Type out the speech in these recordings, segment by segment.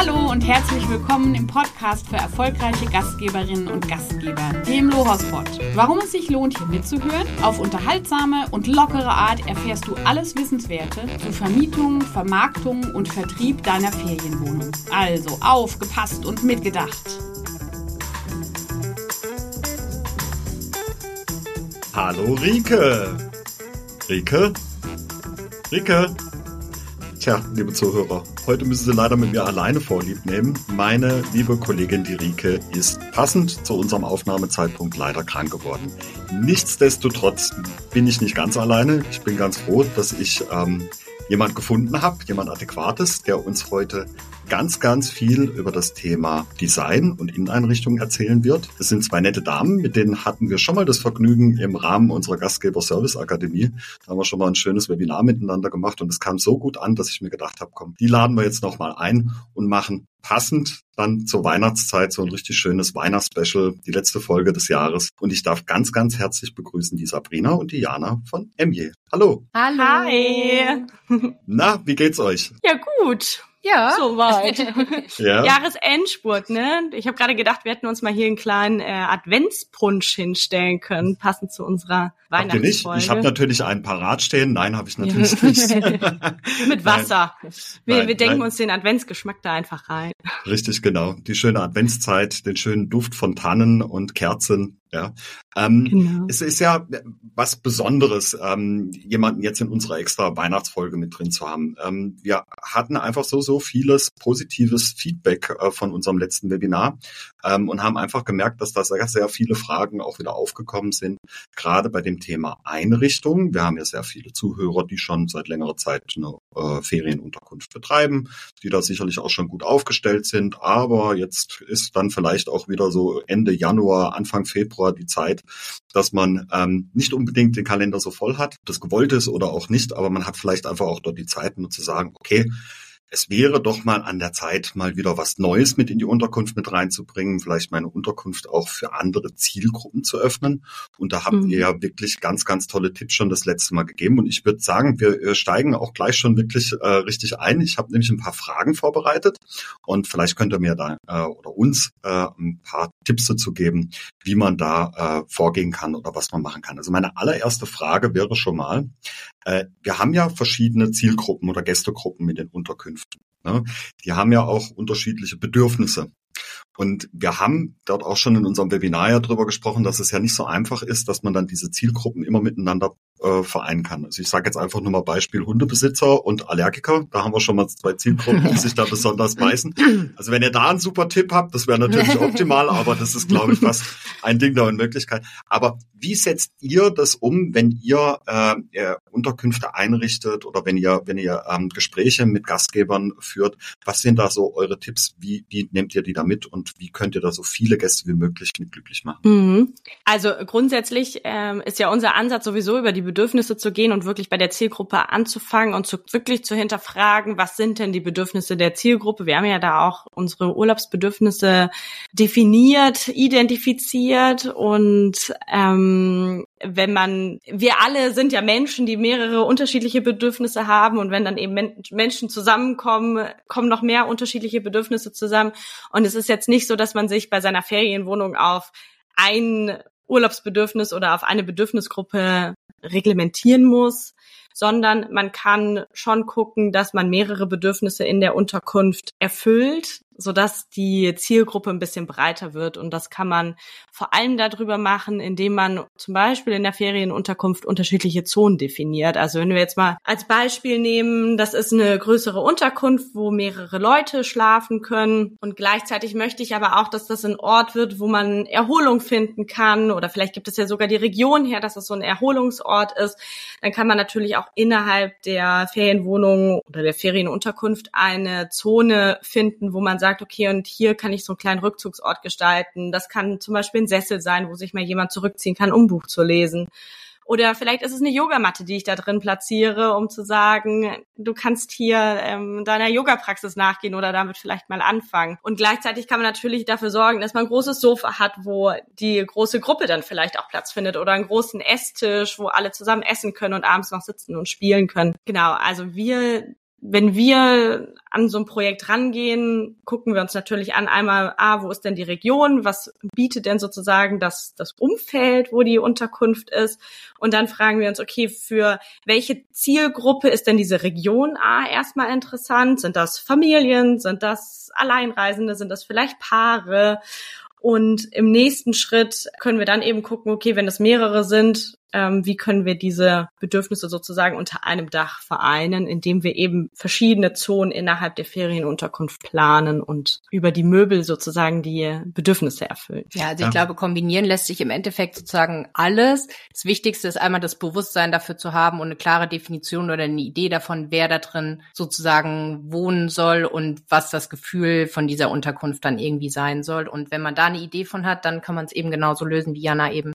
Hallo und herzlich willkommen im Podcast für erfolgreiche Gastgeberinnen und Gastgeber, dem Lohaus-Pod. Warum es sich lohnt, hier mitzuhören? Auf unterhaltsame und lockere Art erfährst du alles Wissenswerte zu Vermietung, Vermarktung und Vertrieb deiner Ferienwohnung. Also aufgepasst und mitgedacht. Hallo Rike. Rike? Rike? Tja, liebe Zuhörer, heute müssen Sie leider mit mir alleine Vorlieb nehmen. Meine liebe Kollegin, die Rike, ist passend zu unserem Aufnahmezeitpunkt leider krank geworden. Nichtsdestotrotz bin ich nicht ganz alleine. Ich bin ganz froh, dass ich ähm, jemand gefunden habe, jemand Adäquates, der uns heute ganz, ganz viel über das Thema Design und Inneneinrichtung erzählen wird. Es sind zwei nette Damen, mit denen hatten wir schon mal das Vergnügen im Rahmen unserer Gastgeber Service Akademie. Da haben wir schon mal ein schönes Webinar miteinander gemacht und es kam so gut an, dass ich mir gedacht habe, komm, die laden wir jetzt nochmal ein und machen passend dann zur Weihnachtszeit so ein richtig schönes Weihnachtsspecial, die letzte Folge des Jahres. Und ich darf ganz, ganz herzlich begrüßen die Sabrina und die Jana von Emje. Hallo. Hallo. Hi. Na, wie geht's euch? Ja, gut. Ja. Soweit. Ja. Jahresendspurt, ne? Ich habe gerade gedacht, wir hätten uns mal hier einen kleinen äh, Adventspunsch hinstellen können, passend zu unserer Habt ihr nicht? Weihnachtsfolge. Ich habe natürlich einen parat stehen. Nein, habe ich natürlich nicht. Mit Wasser. wir Nein, wir denken nein. uns den Adventsgeschmack da einfach rein. Richtig, genau. Die schöne Adventszeit, den schönen Duft von Tannen und Kerzen. Ja. Ähm, Genau. Es ist ja was Besonderes, ähm, jemanden jetzt in unserer extra Weihnachtsfolge mit drin zu haben. Ähm, wir hatten einfach so, so vieles positives Feedback äh, von unserem letzten Webinar ähm, und haben einfach gemerkt, dass da sehr, sehr viele Fragen auch wieder aufgekommen sind, gerade bei dem Thema Einrichtung. Wir haben ja sehr viele Zuhörer, die schon seit längerer Zeit eine äh, Ferienunterkunft betreiben, die da sicherlich auch schon gut aufgestellt sind. Aber jetzt ist dann vielleicht auch wieder so Ende Januar, Anfang Februar die Zeit, dass man ähm, nicht unbedingt den Kalender so voll hat, das gewollt ist oder auch nicht, aber man hat vielleicht einfach auch dort die Zeit, nur zu sagen, okay, es wäre doch mal an der Zeit, mal wieder was Neues mit in die Unterkunft mit reinzubringen, vielleicht meine Unterkunft auch für andere Zielgruppen zu öffnen. Und da habt Mhm. ihr ja wirklich ganz, ganz tolle Tipps schon das letzte Mal gegeben. Und ich würde sagen, wir äh, steigen auch gleich schon wirklich äh, richtig ein. Ich habe nämlich ein paar Fragen vorbereitet und vielleicht könnt ihr mir da äh, oder uns äh, ein paar Tipps dazu geben, wie man da äh, vorgehen kann oder was man machen kann. Also meine allererste Frage wäre schon mal, wir haben ja verschiedene Zielgruppen oder Gästegruppen in den Unterkünften. Ne? Die haben ja auch unterschiedliche Bedürfnisse. Und wir haben dort auch schon in unserem Webinar ja drüber gesprochen, dass es ja nicht so einfach ist, dass man dann diese Zielgruppen immer miteinander äh, vereinen kann. Also ich sage jetzt einfach nur mal Beispiel Hundebesitzer und Allergiker. Da haben wir schon mal zwei Zielgruppen, die sich da besonders beißen. Also wenn ihr da einen super Tipp habt, das wäre natürlich optimal, aber das ist, glaube ich, fast ein Ding der Unmöglichkeit. Aber wie setzt ihr das um, wenn ihr äh, ihr Unterkünfte einrichtet oder wenn ihr, wenn ihr ähm, Gespräche mit Gastgebern führt? Was sind da so eure Tipps? Wie, wie nehmt ihr die da mit und wie könnt ihr da so viele Gäste wie möglich mit glücklich machen? Mhm. Also grundsätzlich ähm, ist ja unser Ansatz sowieso über die Bedürfnisse zu gehen und wirklich bei der Zielgruppe anzufangen und zu, wirklich zu hinterfragen, was sind denn die Bedürfnisse der Zielgruppe. Wir haben ja da auch unsere Urlaubsbedürfnisse definiert, identifiziert und ähm, wenn man, wir alle sind ja Menschen, die mehrere unterschiedliche Bedürfnisse haben und wenn dann eben Men Menschen zusammenkommen, kommen noch mehr unterschiedliche Bedürfnisse zusammen und es ist jetzt nicht so, dass man sich bei seiner Ferienwohnung auf ein Urlaubsbedürfnis oder auf eine Bedürfnisgruppe reglementieren muss, sondern man kann schon gucken, dass man mehrere Bedürfnisse in der Unterkunft erfüllt, sodass die Zielgruppe ein bisschen breiter wird. Und das kann man vor allem darüber machen, indem man zum Beispiel in der Ferienunterkunft unterschiedliche Zonen definiert. Also wenn wir jetzt mal als Beispiel nehmen, das ist eine größere Unterkunft, wo mehrere Leute schlafen können. Und gleichzeitig möchte ich aber auch, dass das ein Ort wird, wo man Erholung finden kann. Oder vielleicht gibt es ja sogar die Region her, dass es so ein Erholungsort ist. Dann kann man natürlich auch innerhalb der Ferienwohnung oder der Ferienunterkunft eine Zone finden, wo man sagt, okay, und hier kann ich so einen kleinen Rückzugsort gestalten. Das kann zum Beispiel ein Sessel sein, wo sich mal jemand zurückziehen kann, um Buch zu lesen. Oder vielleicht ist es eine Yogamatte, die ich da drin platziere, um zu sagen, du kannst hier ähm, deiner Yoga-Praxis nachgehen oder damit vielleicht mal anfangen. Und gleichzeitig kann man natürlich dafür sorgen, dass man ein großes Sofa hat, wo die große Gruppe dann vielleicht auch Platz findet oder einen großen Esstisch, wo alle zusammen essen können und abends noch sitzen und spielen können. Genau, also wir wenn wir an so ein Projekt rangehen, gucken wir uns natürlich an, einmal, ah, wo ist denn die Region? Was bietet denn sozusagen das, das Umfeld, wo die Unterkunft ist? Und dann fragen wir uns, okay, für welche Zielgruppe ist denn diese Region A erstmal interessant? Sind das Familien? Sind das Alleinreisende? Sind das vielleicht Paare? Und im nächsten Schritt können wir dann eben gucken, okay, wenn es mehrere sind, ähm, wie können wir diese Bedürfnisse sozusagen unter einem Dach vereinen, indem wir eben verschiedene Zonen innerhalb der Ferienunterkunft planen und über die Möbel sozusagen die Bedürfnisse erfüllen. Ja, also ich ja. glaube, kombinieren lässt sich im Endeffekt sozusagen alles. Das Wichtigste ist einmal das Bewusstsein dafür zu haben und eine klare Definition oder eine Idee davon, wer da drin sozusagen wohnen soll und was das Gefühl von dieser Unterkunft dann irgendwie sein soll. Und wenn man da eine Idee von hat, dann kann man es eben genauso lösen, wie Jana eben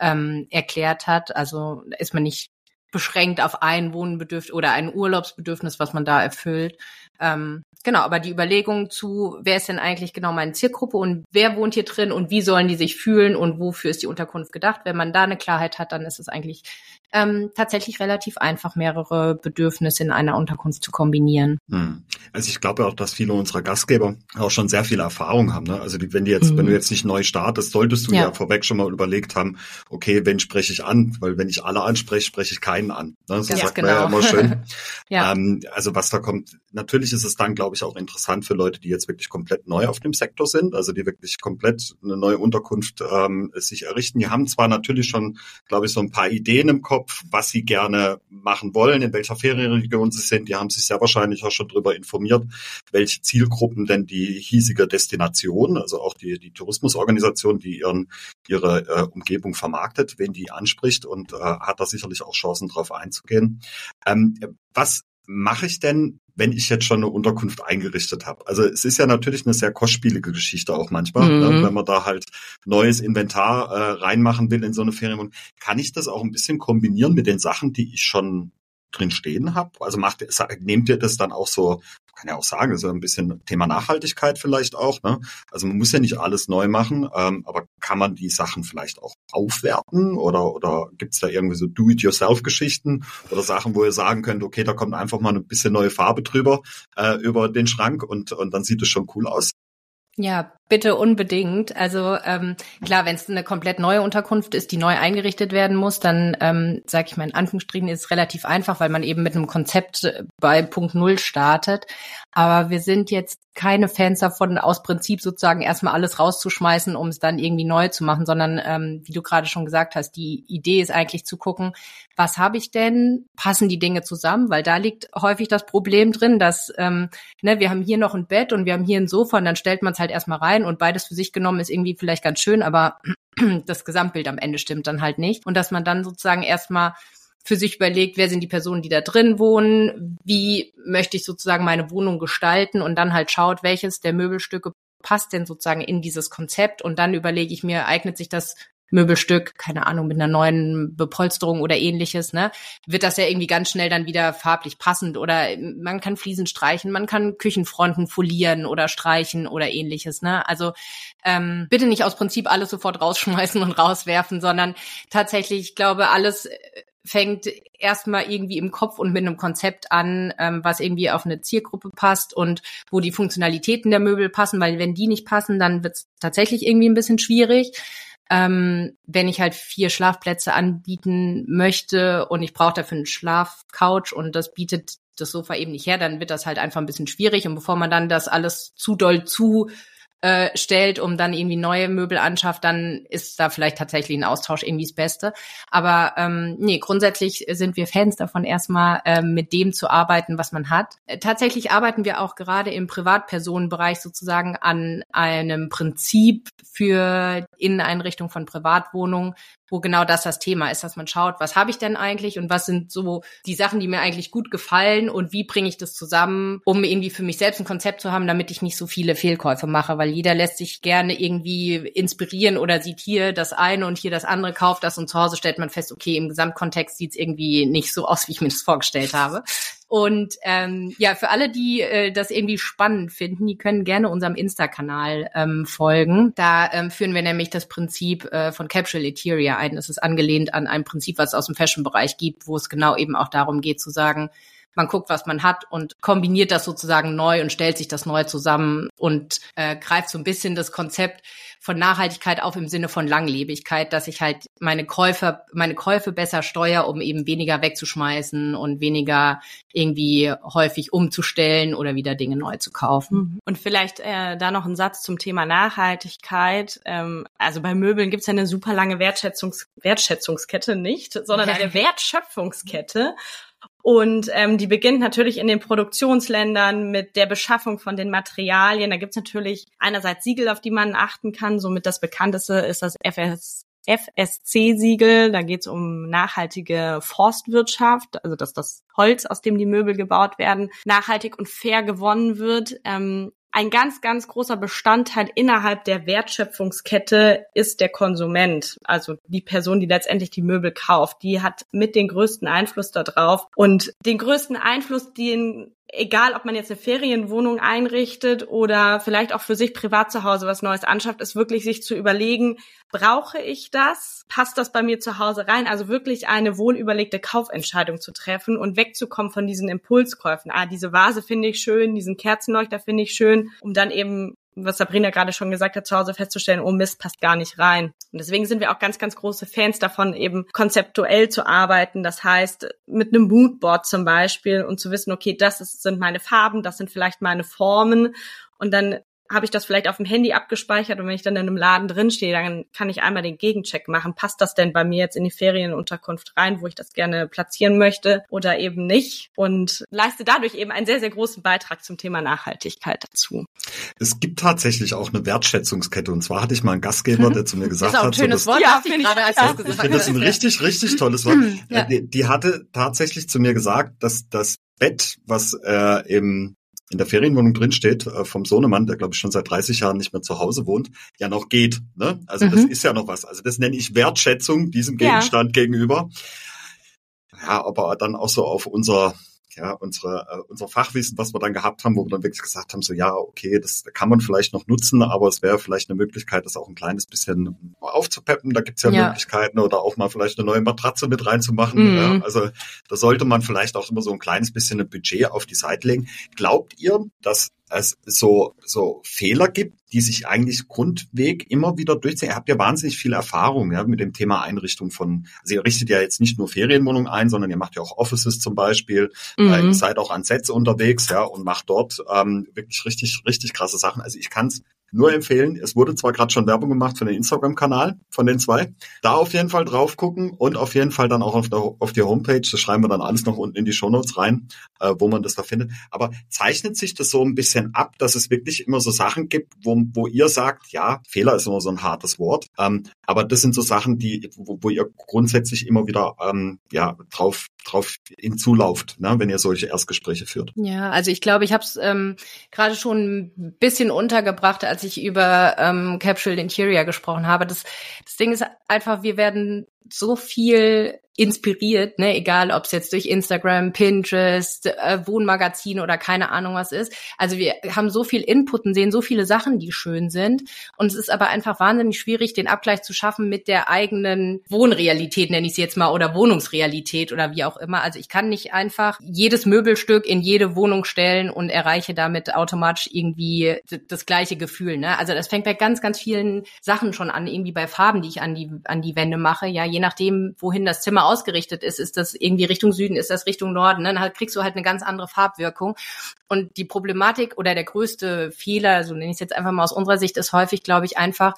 ähm, erklärt hat. Also ist man nicht beschränkt auf ein Wohnbedürfnis oder ein Urlaubsbedürfnis, was man da erfüllt. Ähm, genau, aber die Überlegung zu, wer ist denn eigentlich genau meine Zielgruppe und wer wohnt hier drin und wie sollen die sich fühlen und wofür ist die Unterkunft gedacht? Wenn man da eine Klarheit hat, dann ist es eigentlich ähm, tatsächlich relativ einfach, mehrere Bedürfnisse in einer Unterkunft zu kombinieren. Hm. Also ich glaube auch, dass viele unserer Gastgeber auch schon sehr viel Erfahrung haben. Ne? Also wenn die jetzt, mhm. wenn du jetzt nicht neu startest, solltest du ja. ja. vorweg schon mal überlegt haben, okay, wen spreche ich an? Weil wenn ich alle anspreche, spreche ich keinen an. Ne? So ja, sagt genau. man ja immer schön. ja. Ähm, also was da kommt, natürlich ist es dann, glaube ich, auch interessant für Leute, die jetzt wirklich komplett neu auf dem Sektor sind, also die wirklich komplett eine neue Unterkunft ähm, sich errichten. Die haben zwar natürlich schon, glaube ich, so ein paar Ideen im Kopf, Kopf, was sie gerne machen wollen, in welcher Ferienregion sie sind. Die haben sich sehr wahrscheinlich auch schon darüber informiert, welche Zielgruppen denn die hiesige Destination, also auch die, die Tourismusorganisation, die ihren, ihre äh, Umgebung vermarktet, wen die anspricht und äh, hat da sicherlich auch Chancen drauf einzugehen. Ähm, was mache ich denn, wenn ich jetzt schon eine Unterkunft eingerichtet habe? Also es ist ja natürlich eine sehr kostspielige Geschichte auch manchmal, ne? mhm. ne, wenn man da halt neues Inventar äh, reinmachen will in so eine Ferienwohnung. Kann ich das auch ein bisschen kombinieren mit den Sachen, die ich schon drin stehen habe? Also macht, nehmt ihr das dann auch so kann ja auch sagen, so ein bisschen Thema Nachhaltigkeit vielleicht auch. Ne? Also man muss ja nicht alles neu machen, ähm, aber kann man die Sachen vielleicht auch aufwerten oder, oder gibt es da irgendwie so Do-it-yourself-Geschichten oder Sachen, wo ihr sagen könnt, okay, da kommt einfach mal ein bisschen neue Farbe drüber äh, über den Schrank und, und dann sieht es schon cool aus? Ja, bitte unbedingt. Also ähm, klar, wenn es eine komplett neue Unterkunft ist, die neu eingerichtet werden muss, dann ähm, sage ich mal in Anführungsstrichen ist es relativ einfach, weil man eben mit einem Konzept äh, bei Punkt Null startet. Aber wir sind jetzt keine Fans davon, aus Prinzip sozusagen erstmal alles rauszuschmeißen, um es dann irgendwie neu zu machen, sondern ähm, wie du gerade schon gesagt hast, die Idee ist eigentlich zu gucken, was habe ich denn? Passen die Dinge zusammen? Weil da liegt häufig das Problem drin, dass ähm, ne, wir haben hier noch ein Bett und wir haben hier ein Sofa und dann stellt man es halt erstmal rein und beides für sich genommen ist irgendwie vielleicht ganz schön, aber das Gesamtbild am Ende stimmt dann halt nicht. Und dass man dann sozusagen erstmal für sich überlegt, wer sind die Personen, die da drin wohnen, wie möchte ich sozusagen meine Wohnung gestalten und dann halt schaut, welches der Möbelstücke passt denn sozusagen in dieses Konzept und dann überlege ich mir, eignet sich das Möbelstück, keine Ahnung, mit einer neuen Bepolsterung oder ähnliches, ne, wird das ja irgendwie ganz schnell dann wieder farblich passend oder man kann Fliesen streichen, man kann Küchenfronten folieren oder streichen oder ähnliches, ne. Also ähm, bitte nicht aus Prinzip alles sofort rausschmeißen und rauswerfen, sondern tatsächlich, ich glaube, alles fängt erstmal irgendwie im Kopf und mit einem Konzept an, ähm, was irgendwie auf eine Zielgruppe passt und wo die Funktionalitäten der Möbel passen, weil wenn die nicht passen, dann wird es tatsächlich irgendwie ein bisschen schwierig. Ähm, wenn ich halt vier Schlafplätze anbieten möchte und ich brauche dafür einen Schlafcouch und das bietet das Sofa eben nicht her, dann wird das halt einfach ein bisschen schwierig. Und bevor man dann das alles zu doll zu äh, stellt, um dann irgendwie neue Möbel anschafft, dann ist da vielleicht tatsächlich ein Austausch irgendwie das Beste. Aber ähm, nee, grundsätzlich sind wir Fans davon, erstmal ähm, mit dem zu arbeiten, was man hat. Äh, tatsächlich arbeiten wir auch gerade im Privatpersonenbereich sozusagen an einem Prinzip für Inneneinrichtung von Privatwohnungen, wo genau das das Thema ist, dass man schaut, was habe ich denn eigentlich und was sind so die Sachen, die mir eigentlich gut gefallen und wie bringe ich das zusammen, um irgendwie für mich selbst ein Konzept zu haben, damit ich nicht so viele Fehlkäufe mache, weil jeder lässt sich gerne irgendwie inspirieren oder sieht hier das eine und hier das andere, kauft das und zu Hause stellt man fest, okay, im Gesamtkontext sieht es irgendwie nicht so aus, wie ich mir das vorgestellt habe. Und ähm, ja, für alle, die äh, das irgendwie spannend finden, die können gerne unserem Insta-Kanal ähm, folgen. Da ähm, führen wir nämlich das Prinzip äh, von Capsule Eteria ein. Das ist angelehnt an ein Prinzip, was es aus dem Fashion-Bereich gibt, wo es genau eben auch darum geht zu sagen, man guckt, was man hat und kombiniert das sozusagen neu und stellt sich das neu zusammen und äh, greift so ein bisschen das Konzept von Nachhaltigkeit auf im Sinne von Langlebigkeit, dass ich halt meine Käufe, meine Käufe besser steuere, um eben weniger wegzuschmeißen und weniger irgendwie häufig umzustellen oder wieder Dinge neu zu kaufen. Mhm. Und vielleicht äh, da noch ein Satz zum Thema Nachhaltigkeit. Ähm, also bei Möbeln gibt's ja eine super lange Wertschätzungs Wertschätzungskette nicht, sondern eine Wertschöpfungskette. Und ähm, die beginnt natürlich in den Produktionsländern mit der Beschaffung von den Materialien. Da gibt's natürlich einerseits Siegel, auf die man achten kann. Somit das bekannteste ist das FS, FSC-Siegel. Da geht's um nachhaltige Forstwirtschaft, also dass das Holz, aus dem die Möbel gebaut werden, nachhaltig und fair gewonnen wird. Ähm, ein ganz, ganz großer Bestandteil innerhalb der Wertschöpfungskette ist der Konsument, also die Person, die letztendlich die Möbel kauft. Die hat mit den größten Einfluss darauf und den größten Einfluss, den egal ob man jetzt eine Ferienwohnung einrichtet oder vielleicht auch für sich privat zu Hause was Neues anschafft, ist wirklich sich zu überlegen, brauche ich das? Passt das bei mir zu Hause rein? Also wirklich eine wohlüberlegte Kaufentscheidung zu treffen und wegzukommen von diesen Impulskäufen. Ah, diese Vase finde ich schön, diesen Kerzenleuchter finde ich schön, um dann eben was Sabrina gerade schon gesagt hat, zu Hause festzustellen, oh Mist, passt gar nicht rein. Und deswegen sind wir auch ganz, ganz große Fans davon, eben konzeptuell zu arbeiten. Das heißt, mit einem Moodboard zum Beispiel und zu wissen, okay, das ist, sind meine Farben, das sind vielleicht meine Formen. Und dann habe ich das vielleicht auf dem Handy abgespeichert und wenn ich dann in einem Laden drinstehe, dann kann ich einmal den Gegencheck machen. Passt das denn bei mir jetzt in die Ferienunterkunft rein, wo ich das gerne platzieren möchte oder eben nicht? Und leiste dadurch eben einen sehr, sehr großen Beitrag zum Thema Nachhaltigkeit dazu. Es gibt tatsächlich auch eine Wertschätzungskette. Und zwar hatte ich mal einen Gastgeber, hm. der zu mir gesagt hat, das ist auch ein schönes so, Wort, ja, ich gerade als ja. Ich finde das ein richtig, richtig tolles Wort. Ja. die, die hatte tatsächlich zu mir gesagt, dass das Bett, was äh, im in der Ferienwohnung drin steht, äh, vom Sohnemann, der glaube ich schon seit 30 Jahren nicht mehr zu Hause wohnt, ja noch geht. Ne? Also mhm. das ist ja noch was. Also das nenne ich Wertschätzung diesem Gegenstand ja. gegenüber. Ja, aber dann auch so auf unser ja, unsere, äh, unser Fachwissen, was wir dann gehabt haben, wo wir dann wirklich gesagt haben, so ja, okay, das kann man vielleicht noch nutzen, aber es wäre vielleicht eine Möglichkeit, das auch ein kleines bisschen aufzupeppen. Da gibt's ja, ja, Möglichkeiten oder auch mal vielleicht eine neue Matratze mit reinzumachen. Mhm. Ja, also da sollte man vielleicht auch immer so ein kleines bisschen ein Budget auf die Seite legen. Glaubt ihr, dass es so, so Fehler gibt, die sich eigentlich grundweg immer wieder durchziehen. Ihr habt ja wahnsinnig viel Erfahrung ja, mit dem Thema Einrichtung von, also ihr richtet ja jetzt nicht nur Ferienwohnungen ein, sondern ihr macht ja auch Offices zum Beispiel. Mhm. Äh, seid auch an Sets unterwegs, ja, und macht dort ähm, wirklich richtig, richtig krasse Sachen. Also ich kann es nur empfehlen. Es wurde zwar gerade schon Werbung gemacht für den Instagram-Kanal von den zwei. Da auf jeden Fall drauf gucken und auf jeden Fall dann auch auf, der, auf die Homepage. Das schreiben wir dann alles noch unten in die Shownotes rein, äh, wo man das da findet. Aber zeichnet sich das so ein bisschen ab, dass es wirklich immer so Sachen gibt, wo, wo ihr sagt, ja, Fehler ist immer so ein hartes Wort, ähm, aber das sind so Sachen, die, wo, wo ihr grundsätzlich immer wieder ähm, ja drauf drauf hinzulauft, ne, wenn ihr solche Erstgespräche führt. Ja, also ich glaube, ich habe es ähm, gerade schon ein bisschen untergebracht, als ich über ähm, Capsule Interior gesprochen habe. Das, das Ding ist einfach, wir werden so viel inspiriert, ne, egal ob es jetzt durch Instagram, Pinterest, äh, Wohnmagazin oder keine Ahnung was ist. Also wir haben so viel Input und sehen so viele Sachen, die schön sind. Und es ist aber einfach wahnsinnig schwierig, den Abgleich zu schaffen mit der eigenen Wohnrealität, nenne ich es jetzt mal, oder Wohnungsrealität oder wie auch immer. Also ich kann nicht einfach jedes Möbelstück in jede Wohnung stellen und erreiche damit automatisch irgendwie das gleiche Gefühl. Ne? Also das fängt bei ganz, ganz vielen Sachen schon an, irgendwie bei Farben, die ich an die, an die Wände mache. Ja, je nachdem, wohin das Zimmer ausgerichtet ist, ist das irgendwie Richtung Süden, ist das Richtung Norden, ne? dann halt kriegst du halt eine ganz andere Farbwirkung. Und die Problematik oder der größte Fehler, so nenne ich es jetzt einfach mal aus unserer Sicht, ist häufig, glaube ich, einfach,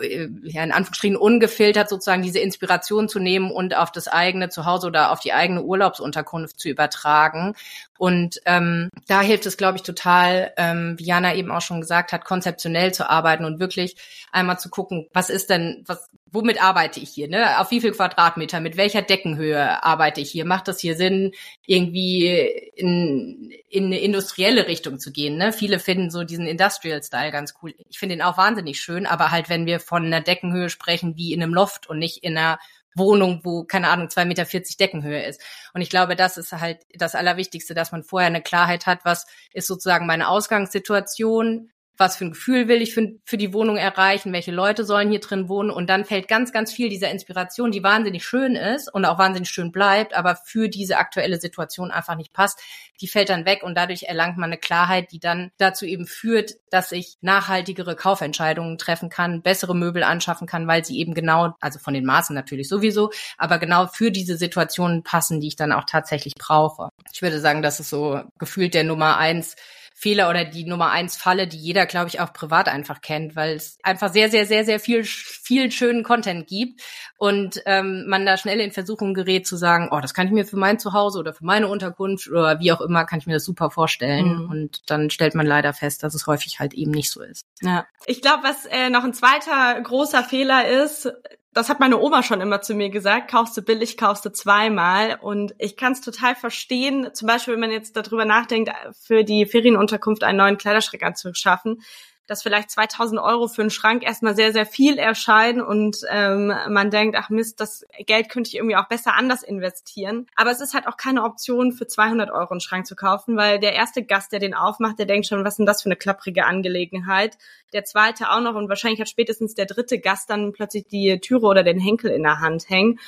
äh, ja, in Anführungsstrichen ungefiltert sozusagen diese Inspiration zu nehmen und auf das eigene Zuhause oder auf die eigene Urlaubsunterkunft zu übertragen. Und ähm, da hilft es, glaube ich, total, ähm, wie Jana eben auch schon gesagt hat, konzeptionell zu arbeiten und wirklich einmal zu gucken, was ist denn, was, womit arbeite ich hier, ne? Auf wie viel Quadratmeter, mit welcher Deckenhöhe arbeite ich hier? Macht das hier Sinn, irgendwie in, in eine industrielle Richtung zu gehen? Ne? Viele finden so diesen Industrial Style ganz cool. Ich finde ihn auch wahnsinnig schön, aber halt, wenn wir von einer Deckenhöhe sprechen wie in einem Loft und nicht in einer Wohnung, wo, keine Ahnung, zwei Meter vierzig Deckenhöhe ist. Und ich glaube, das ist halt das Allerwichtigste, dass man vorher eine Klarheit hat, was ist sozusagen meine Ausgangssituation, was für ein Gefühl will ich für, für die Wohnung erreichen, welche Leute sollen hier drin wohnen und dann fällt ganz, ganz viel dieser Inspiration, die wahnsinnig schön ist und auch wahnsinnig schön bleibt, aber für diese aktuelle Situation einfach nicht passt, die fällt dann weg und dadurch erlangt man eine Klarheit, die dann dazu eben führt, dass ich nachhaltigere Kaufentscheidungen treffen kann, bessere Möbel anschaffen kann, weil sie eben genau, also von den Maßen natürlich sowieso, aber genau für diese Situationen passen, die ich dann auch tatsächlich brauche. Ich würde sagen, das ist so gefühlt der Nummer eins Fehler oder die Nummer eins Falle, die jeder, glaube ich, auch privat einfach kennt, weil es einfach sehr, sehr, sehr, sehr viel, viel schönen Content gibt und ähm, man da schnell in Versuchung gerät zu sagen, oh, das kann ich mir für mein Zuhause oder für meine Unterkunft oder wie auch immer, kann ich mir das super vorstellen. Mhm. Und dann stellt man leider fest, dass es häufig halt eben nicht so ist. Ja. Ich glaube, was äh, noch ein zweiter großer Fehler ist, das hat meine Oma schon immer zu mir gesagt, kaufst du billig, kaufst du zweimal. Und ich kann es total verstehen, zum Beispiel, wenn man jetzt darüber nachdenkt, für die Ferienunterkunft einen neuen Kleiderschrank anzuschaffen, dass vielleicht 2000 Euro für einen Schrank erstmal sehr, sehr viel erscheinen und ähm, man denkt, ach Mist, das Geld könnte ich irgendwie auch besser anders investieren. Aber es ist halt auch keine Option, für 200 Euro einen Schrank zu kaufen, weil der erste Gast, der den aufmacht, der denkt schon, was ist denn das für eine klapprige Angelegenheit? Der zweite auch noch und wahrscheinlich hat spätestens der dritte Gast dann plötzlich die Türe oder den Henkel in der Hand hängen.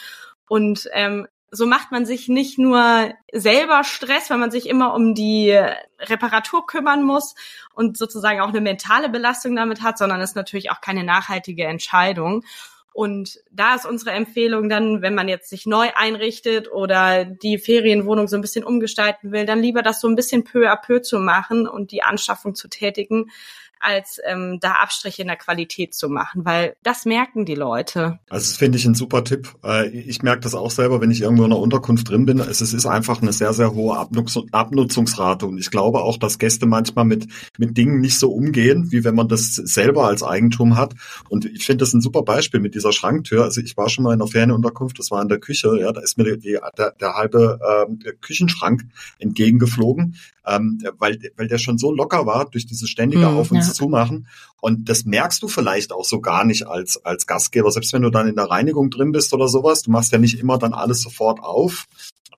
Und ähm, so macht man sich nicht nur selber Stress, weil man sich immer um die Reparatur kümmern muss und sozusagen auch eine mentale Belastung damit hat, sondern ist natürlich auch keine nachhaltige Entscheidung. Und da ist unsere Empfehlung dann, wenn man jetzt sich neu einrichtet oder die Ferienwohnung so ein bisschen umgestalten will, dann lieber das so ein bisschen peu à peu zu machen und die Anschaffung zu tätigen, als ähm, da Abstriche in der Qualität zu machen, weil das merken die Leute. Also das finde ich ein super Tipp. Äh, ich merke das auch selber, wenn ich irgendwo in einer Unterkunft drin bin. Es ist einfach eine sehr, sehr hohe Abnutzungsrate und ich glaube auch, dass Gäste manchmal mit, mit Dingen nicht so umgehen, wie wenn man das selber als Eigentum hat. Und ich finde das ein super Beispiel mit dieser Schranktür. Also ich war schon mal in einer Ferienunterkunft, das war in der Küche, ja, da ist mir die, die, der, der halbe äh, Küchenschrank entgegengeflogen, ähm, weil, weil der schon so locker war durch diese ständige hm, Auf- und ja. Zumachen. Und das merkst du vielleicht auch so gar nicht als, als Gastgeber, selbst wenn du dann in der Reinigung drin bist oder sowas. Du machst ja nicht immer dann alles sofort auf.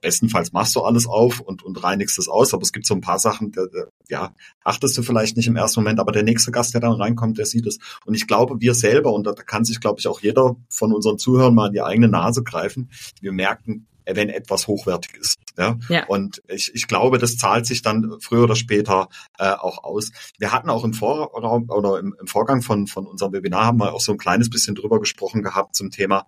Bestenfalls machst du alles auf und, und reinigst es aus, aber es gibt so ein paar Sachen, der, der, ja, achtest du vielleicht nicht im ersten Moment, aber der nächste Gast, der dann reinkommt, der sieht es. Und ich glaube, wir selber, und da kann sich, glaube ich, auch jeder von unseren Zuhörern mal in die eigene Nase greifen, wir merken, wenn etwas hochwertig ist. Ja? ja. Und ich, ich glaube, das zahlt sich dann früher oder später äh, auch aus. Wir hatten auch im Vorraum oder im, im Vorgang von, von unserem Webinar haben wir auch so ein kleines bisschen drüber gesprochen gehabt zum Thema,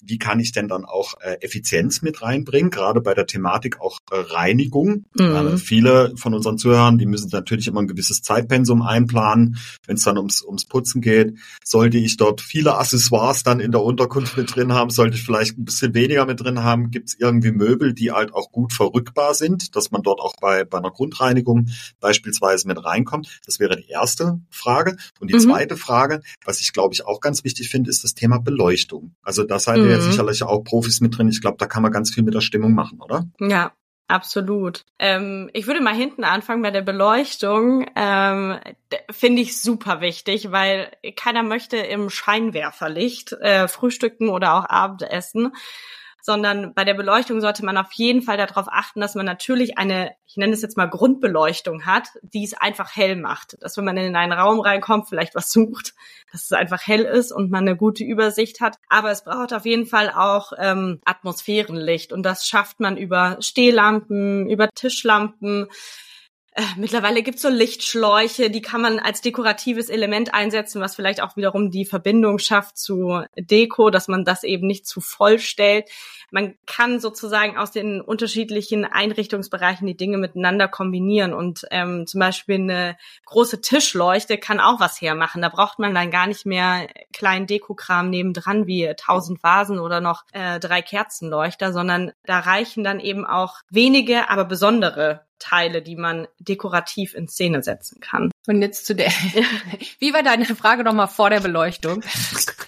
wie kann ich denn dann auch äh, Effizienz mit reinbringen, gerade bei der Thematik auch äh, Reinigung. Mhm. Äh, viele von unseren Zuhörern, die müssen natürlich immer ein gewisses Zeitpensum einplanen, wenn es dann ums, ums Putzen geht. Sollte ich dort viele Accessoires dann in der Unterkunft mit drin haben, sollte ich vielleicht ein bisschen weniger mit drin haben, gibt es irgendwie Möbel, die halt auch gut verrückbar sind, dass man dort auch bei, bei einer Grundreinigung beispielsweise mit reinkommt. Das wäre die erste Frage. Und die mhm. zweite Frage, was ich glaube ich auch ganz wichtig finde, ist das Thema Beleuchtung. Also das halt mhm. Jetzt sicherlich auch Profis mit drin. Ich glaube, da kann man ganz viel mit der Stimmung machen, oder? Ja, Absolut. Ähm, ich würde mal hinten anfangen bei der Beleuchtung. Ähm, Finde ich super wichtig, weil keiner möchte im Scheinwerferlicht äh, frühstücken oder auch Abendessen sondern bei der Beleuchtung sollte man auf jeden Fall darauf achten, dass man natürlich eine, ich nenne es jetzt mal Grundbeleuchtung hat, die es einfach hell macht. Dass wenn man in einen Raum reinkommt, vielleicht was sucht, dass es einfach hell ist und man eine gute Übersicht hat. Aber es braucht auf jeden Fall auch ähm, Atmosphärenlicht und das schafft man über Stehlampen, über Tischlampen, äh, mittlerweile gibt's so Lichtschläuche, die kann man als dekoratives Element einsetzen, was vielleicht auch wiederum die Verbindung schafft zu Deko, dass man das eben nicht zu voll stellt. Man kann sozusagen aus den unterschiedlichen Einrichtungsbereichen die Dinge miteinander kombinieren und ähm, zum Beispiel eine große Tischleuchte kann auch was hermachen. Da braucht man dann gar nicht mehr kleinen Dekokram nebendran wie tausend Vasen oder noch äh, drei Kerzenleuchter, sondern da reichen dann eben auch wenige, aber besondere Teile, die man dekorativ in Szene setzen kann. Und jetzt zu der, wie war deine Frage nochmal vor der Beleuchtung?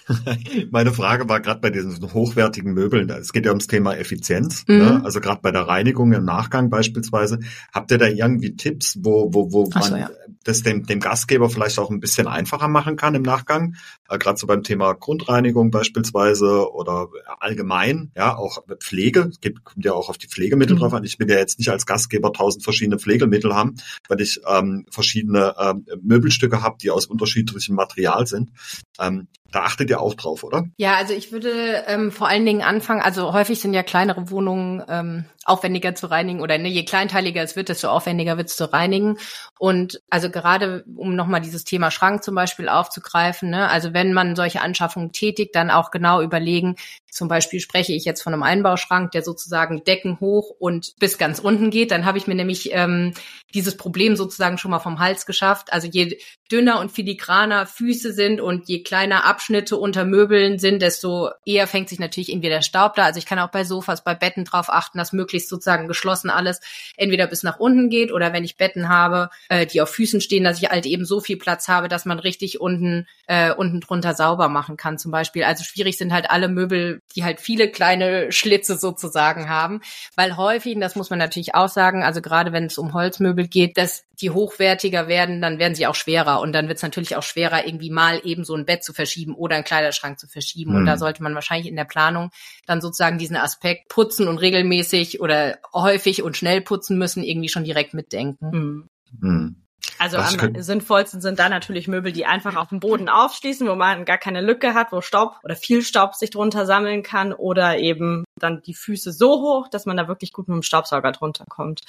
Meine Frage war gerade bei diesen hochwertigen Möbeln, es geht ja ums Thema Effizienz, mhm. ne? also gerade bei der Reinigung im Nachgang beispielsweise. Habt ihr da irgendwie Tipps, wo, wo, wo man so, ja. das dem, dem Gastgeber vielleicht auch ein bisschen einfacher machen kann im Nachgang? Äh, gerade so beim Thema Grundreinigung beispielsweise oder allgemein, ja, auch Pflege, es gibt, kommt ja auch auf die Pflegemittel mhm. drauf an. Ich will ja jetzt nicht als Gastgeber tausend verschiedene Pflegemittel haben, weil ich ähm, verschiedene äh, äh, Möbelstücke habt, die aus unterschiedlichem Material sind. Ähm, da achtet ihr auch drauf, oder? Ja, also ich würde ähm, vor allen Dingen anfangen, also häufig sind ja kleinere Wohnungen ähm, aufwendiger zu reinigen oder ne, je kleinteiliger es wird, desto aufwendiger wird es zu reinigen. Und also gerade, um nochmal dieses Thema Schrank zum Beispiel aufzugreifen, ne, also wenn man solche Anschaffungen tätigt, dann auch genau überlegen, zum Beispiel spreche ich jetzt von einem Einbauschrank, der sozusagen Decken hoch und bis ganz unten geht, dann habe ich mir nämlich ähm, dieses Problem sozusagen schon mal vom Hals geschafft. Also je dünner und filigraner Füße sind und je kleiner Abschnitte unter Möbeln sind, desto eher fängt sich natürlich irgendwie der Staub da. Also ich kann auch bei Sofas, bei Betten drauf achten, dass möglichst sozusagen geschlossen alles entweder bis nach unten geht oder wenn ich Betten habe, äh, die auf Füßen stehen, dass ich halt eben so viel Platz habe, dass man richtig unten äh, unten drunter sauber machen kann zum Beispiel. Also schwierig sind halt alle Möbel, die halt viele kleine Schlitze sozusagen haben, weil häufig, und das muss man natürlich auch sagen, also gerade wenn es um Holzmöbel geht, dass die hochwertiger werden, dann werden sie auch schwerer und dann wird es natürlich auch schwerer, irgendwie mal eben so ein Bett zu verschieben oder einen Kleiderschrank zu verschieben. Mhm. Und da hm. sollte man wahrscheinlich in der Planung dann sozusagen diesen Aspekt putzen und regelmäßig oder häufig und schnell putzen müssen, irgendwie schon direkt mitdenken. Mhm. Mhm. Also das am sinnvollsten sind da natürlich Möbel, die einfach auf dem Boden aufschließen, wo man gar keine Lücke hat, wo Staub oder viel Staub sich drunter sammeln kann oder eben dann die Füße so hoch, dass man da wirklich gut mit dem Staubsauger drunter kommt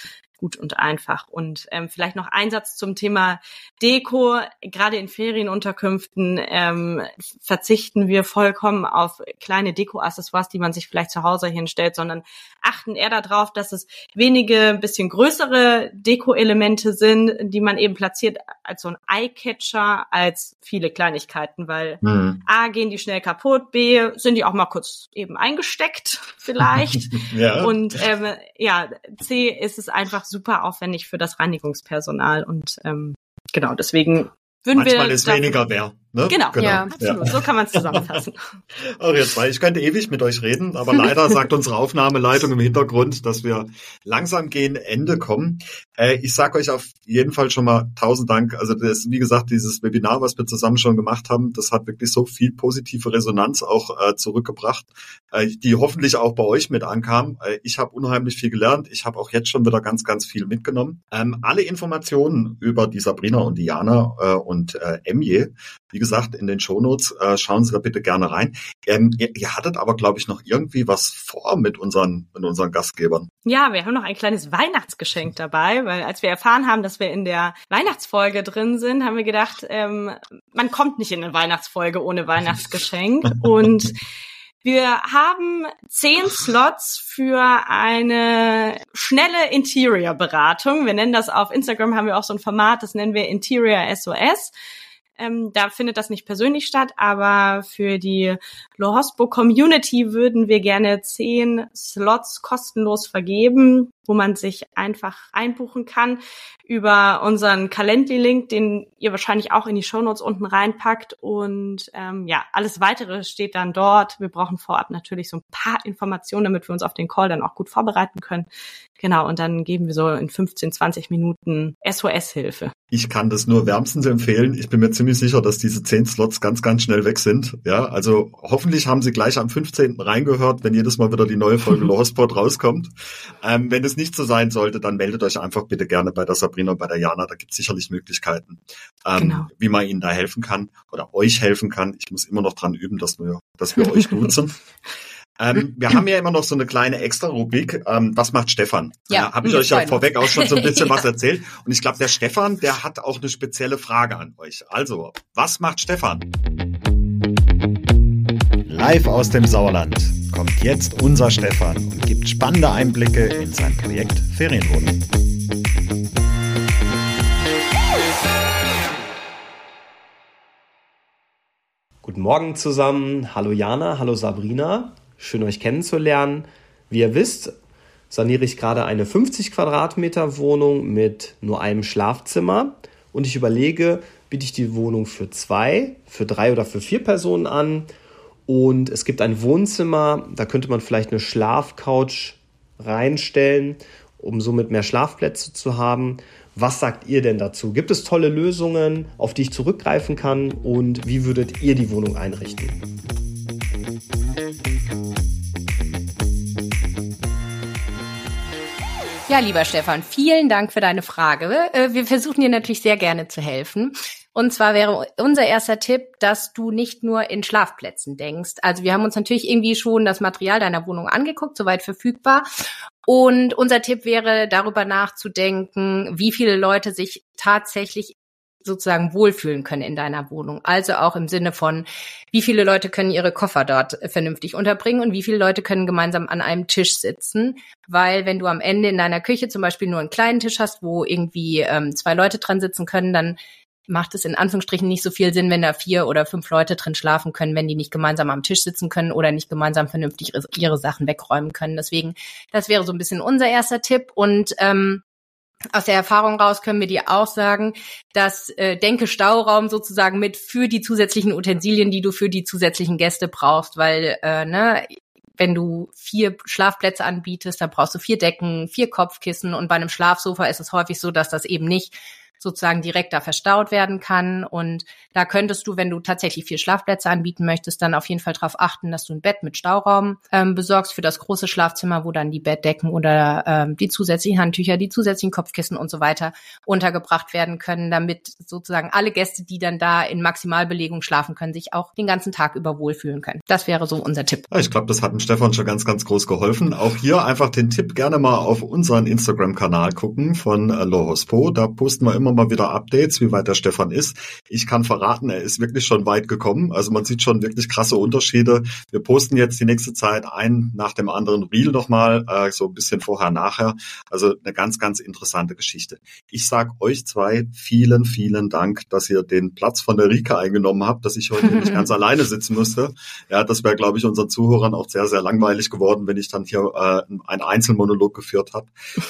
gut und einfach. Und ähm, vielleicht noch ein Satz zum Thema Deko. Gerade in Ferienunterkünften ähm, verzichten wir vollkommen auf kleine Deko-Accessoires, die man sich vielleicht zu Hause hinstellt, sondern achten eher darauf, dass es wenige, bisschen größere Deko-Elemente sind, die man eben platziert als so ein Eye-Catcher, als viele Kleinigkeiten, weil mhm. A, gehen die schnell kaputt, B, sind die auch mal kurz eben eingesteckt vielleicht. ja. Und ähm, ja, C, ist es einfach super aufwendig für das Reinigungspersonal und ähm, genau, deswegen würden Manchmal wir ist weniger mehr. Ne? Genau, genau, ja, absolut. Ja. So kann man es zusammenfassen. Ach, jetzt mal, ich könnte ewig mit euch reden, aber leider sagt unsere Aufnahmeleitung im Hintergrund, dass wir langsam gegen Ende kommen. Äh, ich sage euch auf jeden Fall schon mal tausend Dank. Also das, ist, wie gesagt, dieses Webinar, was wir zusammen schon gemacht haben, das hat wirklich so viel positive Resonanz auch äh, zurückgebracht, äh, die hoffentlich auch bei euch mit ankam. Äh, ich habe unheimlich viel gelernt. Ich habe auch jetzt schon wieder ganz, ganz viel mitgenommen. Ähm, alle Informationen über die Sabrina und Diana äh, und äh, Emje, wie gesagt, in den Shownotes. Äh, schauen Sie da bitte gerne rein. Ähm, ihr, ihr hattet aber, glaube ich, noch irgendwie was vor mit unseren, mit unseren Gastgebern. Ja, wir haben noch ein kleines Weihnachtsgeschenk dabei, weil als wir erfahren haben, dass wir in der Weihnachtsfolge drin sind, haben wir gedacht, ähm, man kommt nicht in eine Weihnachtsfolge ohne Weihnachtsgeschenk. Und wir haben zehn Slots für eine schnelle Interior-Beratung. Wir nennen das auf Instagram, haben wir auch so ein Format, das nennen wir Interior SOS. Ähm, da findet das nicht persönlich statt, aber für die Lohospo Community würden wir gerne zehn Slots kostenlos vergeben, wo man sich einfach einbuchen kann über unseren Calendly-Link, den ihr wahrscheinlich auch in die Shownotes unten reinpackt. Und ähm, ja, alles weitere steht dann dort. Wir brauchen vorab natürlich so ein paar Informationen, damit wir uns auf den Call dann auch gut vorbereiten können. Genau, und dann geben wir so in 15, 20 Minuten SOS-Hilfe. Ich kann das nur wärmstens empfehlen. Ich bin mir ziemlich sicher, dass diese zehn Slots ganz, ganz schnell weg sind. Ja, also hoffentlich haben Sie gleich am 15. reingehört, wenn jedes Mal wieder die neue Folge Lohsport rauskommt. Ähm, wenn es nicht so sein sollte, dann meldet euch einfach bitte gerne bei der Sabrina und bei der Jana. Da gibt es sicherlich Möglichkeiten, ähm, genau. wie man Ihnen da helfen kann oder euch helfen kann. Ich muss immer noch dran üben, dass wir, dass wir euch nutzen. Ähm, wir haben ja immer noch so eine kleine Extra-Rubrik. Ähm, was macht Stefan? Ja, äh, Habe ich euch ja vorweg auch schon so ein bisschen ja. was erzählt. Und ich glaube, der Stefan, der hat auch eine spezielle Frage an euch. Also, was macht Stefan? Live aus dem Sauerland kommt jetzt unser Stefan und gibt spannende Einblicke in sein Projekt Ferienwohnen. Guten Morgen zusammen. Hallo Jana, hallo Sabrina. Schön euch kennenzulernen. Wie ihr wisst, saniere ich gerade eine 50 Quadratmeter Wohnung mit nur einem Schlafzimmer und ich überlege, biete ich die Wohnung für zwei, für drei oder für vier Personen an. Und es gibt ein Wohnzimmer, da könnte man vielleicht eine Schlafcouch reinstellen, um somit mehr Schlafplätze zu haben. Was sagt ihr denn dazu? Gibt es tolle Lösungen, auf die ich zurückgreifen kann? Und wie würdet ihr die Wohnung einrichten? Ja, lieber Stefan, vielen Dank für deine Frage. Äh, wir versuchen dir natürlich sehr gerne zu helfen. Und zwar wäre unser erster Tipp, dass du nicht nur in Schlafplätzen denkst. Also wir haben uns natürlich irgendwie schon das Material deiner Wohnung angeguckt, soweit verfügbar. Und unser Tipp wäre, darüber nachzudenken, wie viele Leute sich tatsächlich sozusagen wohlfühlen können in deiner Wohnung. Also auch im Sinne von, wie viele Leute können ihre Koffer dort vernünftig unterbringen und wie viele Leute können gemeinsam an einem Tisch sitzen. Weil wenn du am Ende in deiner Küche zum Beispiel nur einen kleinen Tisch hast, wo irgendwie ähm, zwei Leute dran sitzen können, dann macht es in Anführungsstrichen nicht so viel Sinn, wenn da vier oder fünf Leute drin schlafen können, wenn die nicht gemeinsam am Tisch sitzen können oder nicht gemeinsam vernünftig ihre Sachen wegräumen können. Deswegen, das wäre so ein bisschen unser erster Tipp. Und ähm, aus der Erfahrung raus können wir dir auch sagen, dass äh, Denke Stauraum sozusagen mit für die zusätzlichen Utensilien, die du für die zusätzlichen Gäste brauchst, weil äh, ne, wenn du vier Schlafplätze anbietest, dann brauchst du vier Decken, vier Kopfkissen und bei einem Schlafsofa ist es häufig so, dass das eben nicht sozusagen direkt da verstaut werden kann. Und da könntest du, wenn du tatsächlich vier Schlafplätze anbieten möchtest, dann auf jeden Fall darauf achten, dass du ein Bett mit Stauraum ähm, besorgst für das große Schlafzimmer, wo dann die Bettdecken oder ähm, die zusätzlichen Handtücher, die zusätzlichen Kopfkissen und so weiter untergebracht werden können, damit sozusagen alle Gäste, die dann da in Maximalbelegung schlafen können, sich auch den ganzen Tag über wohlfühlen können. Das wäre so unser Tipp. Ich glaube, das hat dem Stefan schon ganz, ganz groß geholfen. Auch hier einfach den Tipp gerne mal auf unseren Instagram-Kanal gucken von äh, Lohospo. Da posten wir immer immer mal wieder Updates, wie weit der Stefan ist. Ich kann verraten, er ist wirklich schon weit gekommen. Also man sieht schon wirklich krasse Unterschiede. Wir posten jetzt die nächste Zeit ein nach dem anderen Reel nochmal, äh, so ein bisschen vorher, nachher. Also eine ganz, ganz interessante Geschichte. Ich sag euch zwei vielen, vielen Dank, dass ihr den Platz von der Rike eingenommen habt, dass ich heute nicht ganz alleine sitzen musste. Ja, das wäre, glaube ich, unseren Zuhörern auch sehr, sehr langweilig geworden, wenn ich dann hier äh, einen Einzelmonolog geführt habe.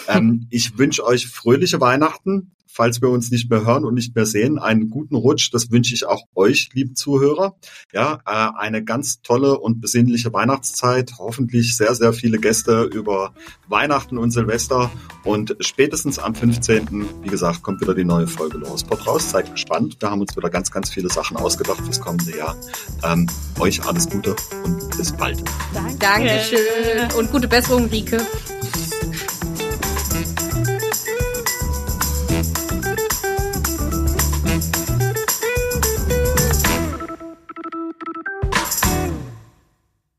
Ähm, ich wünsche euch fröhliche Weihnachten falls wir uns nicht mehr hören und nicht mehr sehen, einen guten Rutsch. Das wünsche ich auch euch, liebe Zuhörer. Ja, äh, eine ganz tolle und besinnliche Weihnachtszeit. Hoffentlich sehr, sehr viele Gäste über Weihnachten und Silvester. Und spätestens am 15. wie gesagt, kommt wieder die neue Folge Lospot raus. Seid gespannt. Wir haben uns wieder ganz, ganz viele Sachen ausgedacht fürs kommende Jahr. Ähm, euch alles Gute und bis bald. Danke. Dankeschön und gute Besserung, Rike.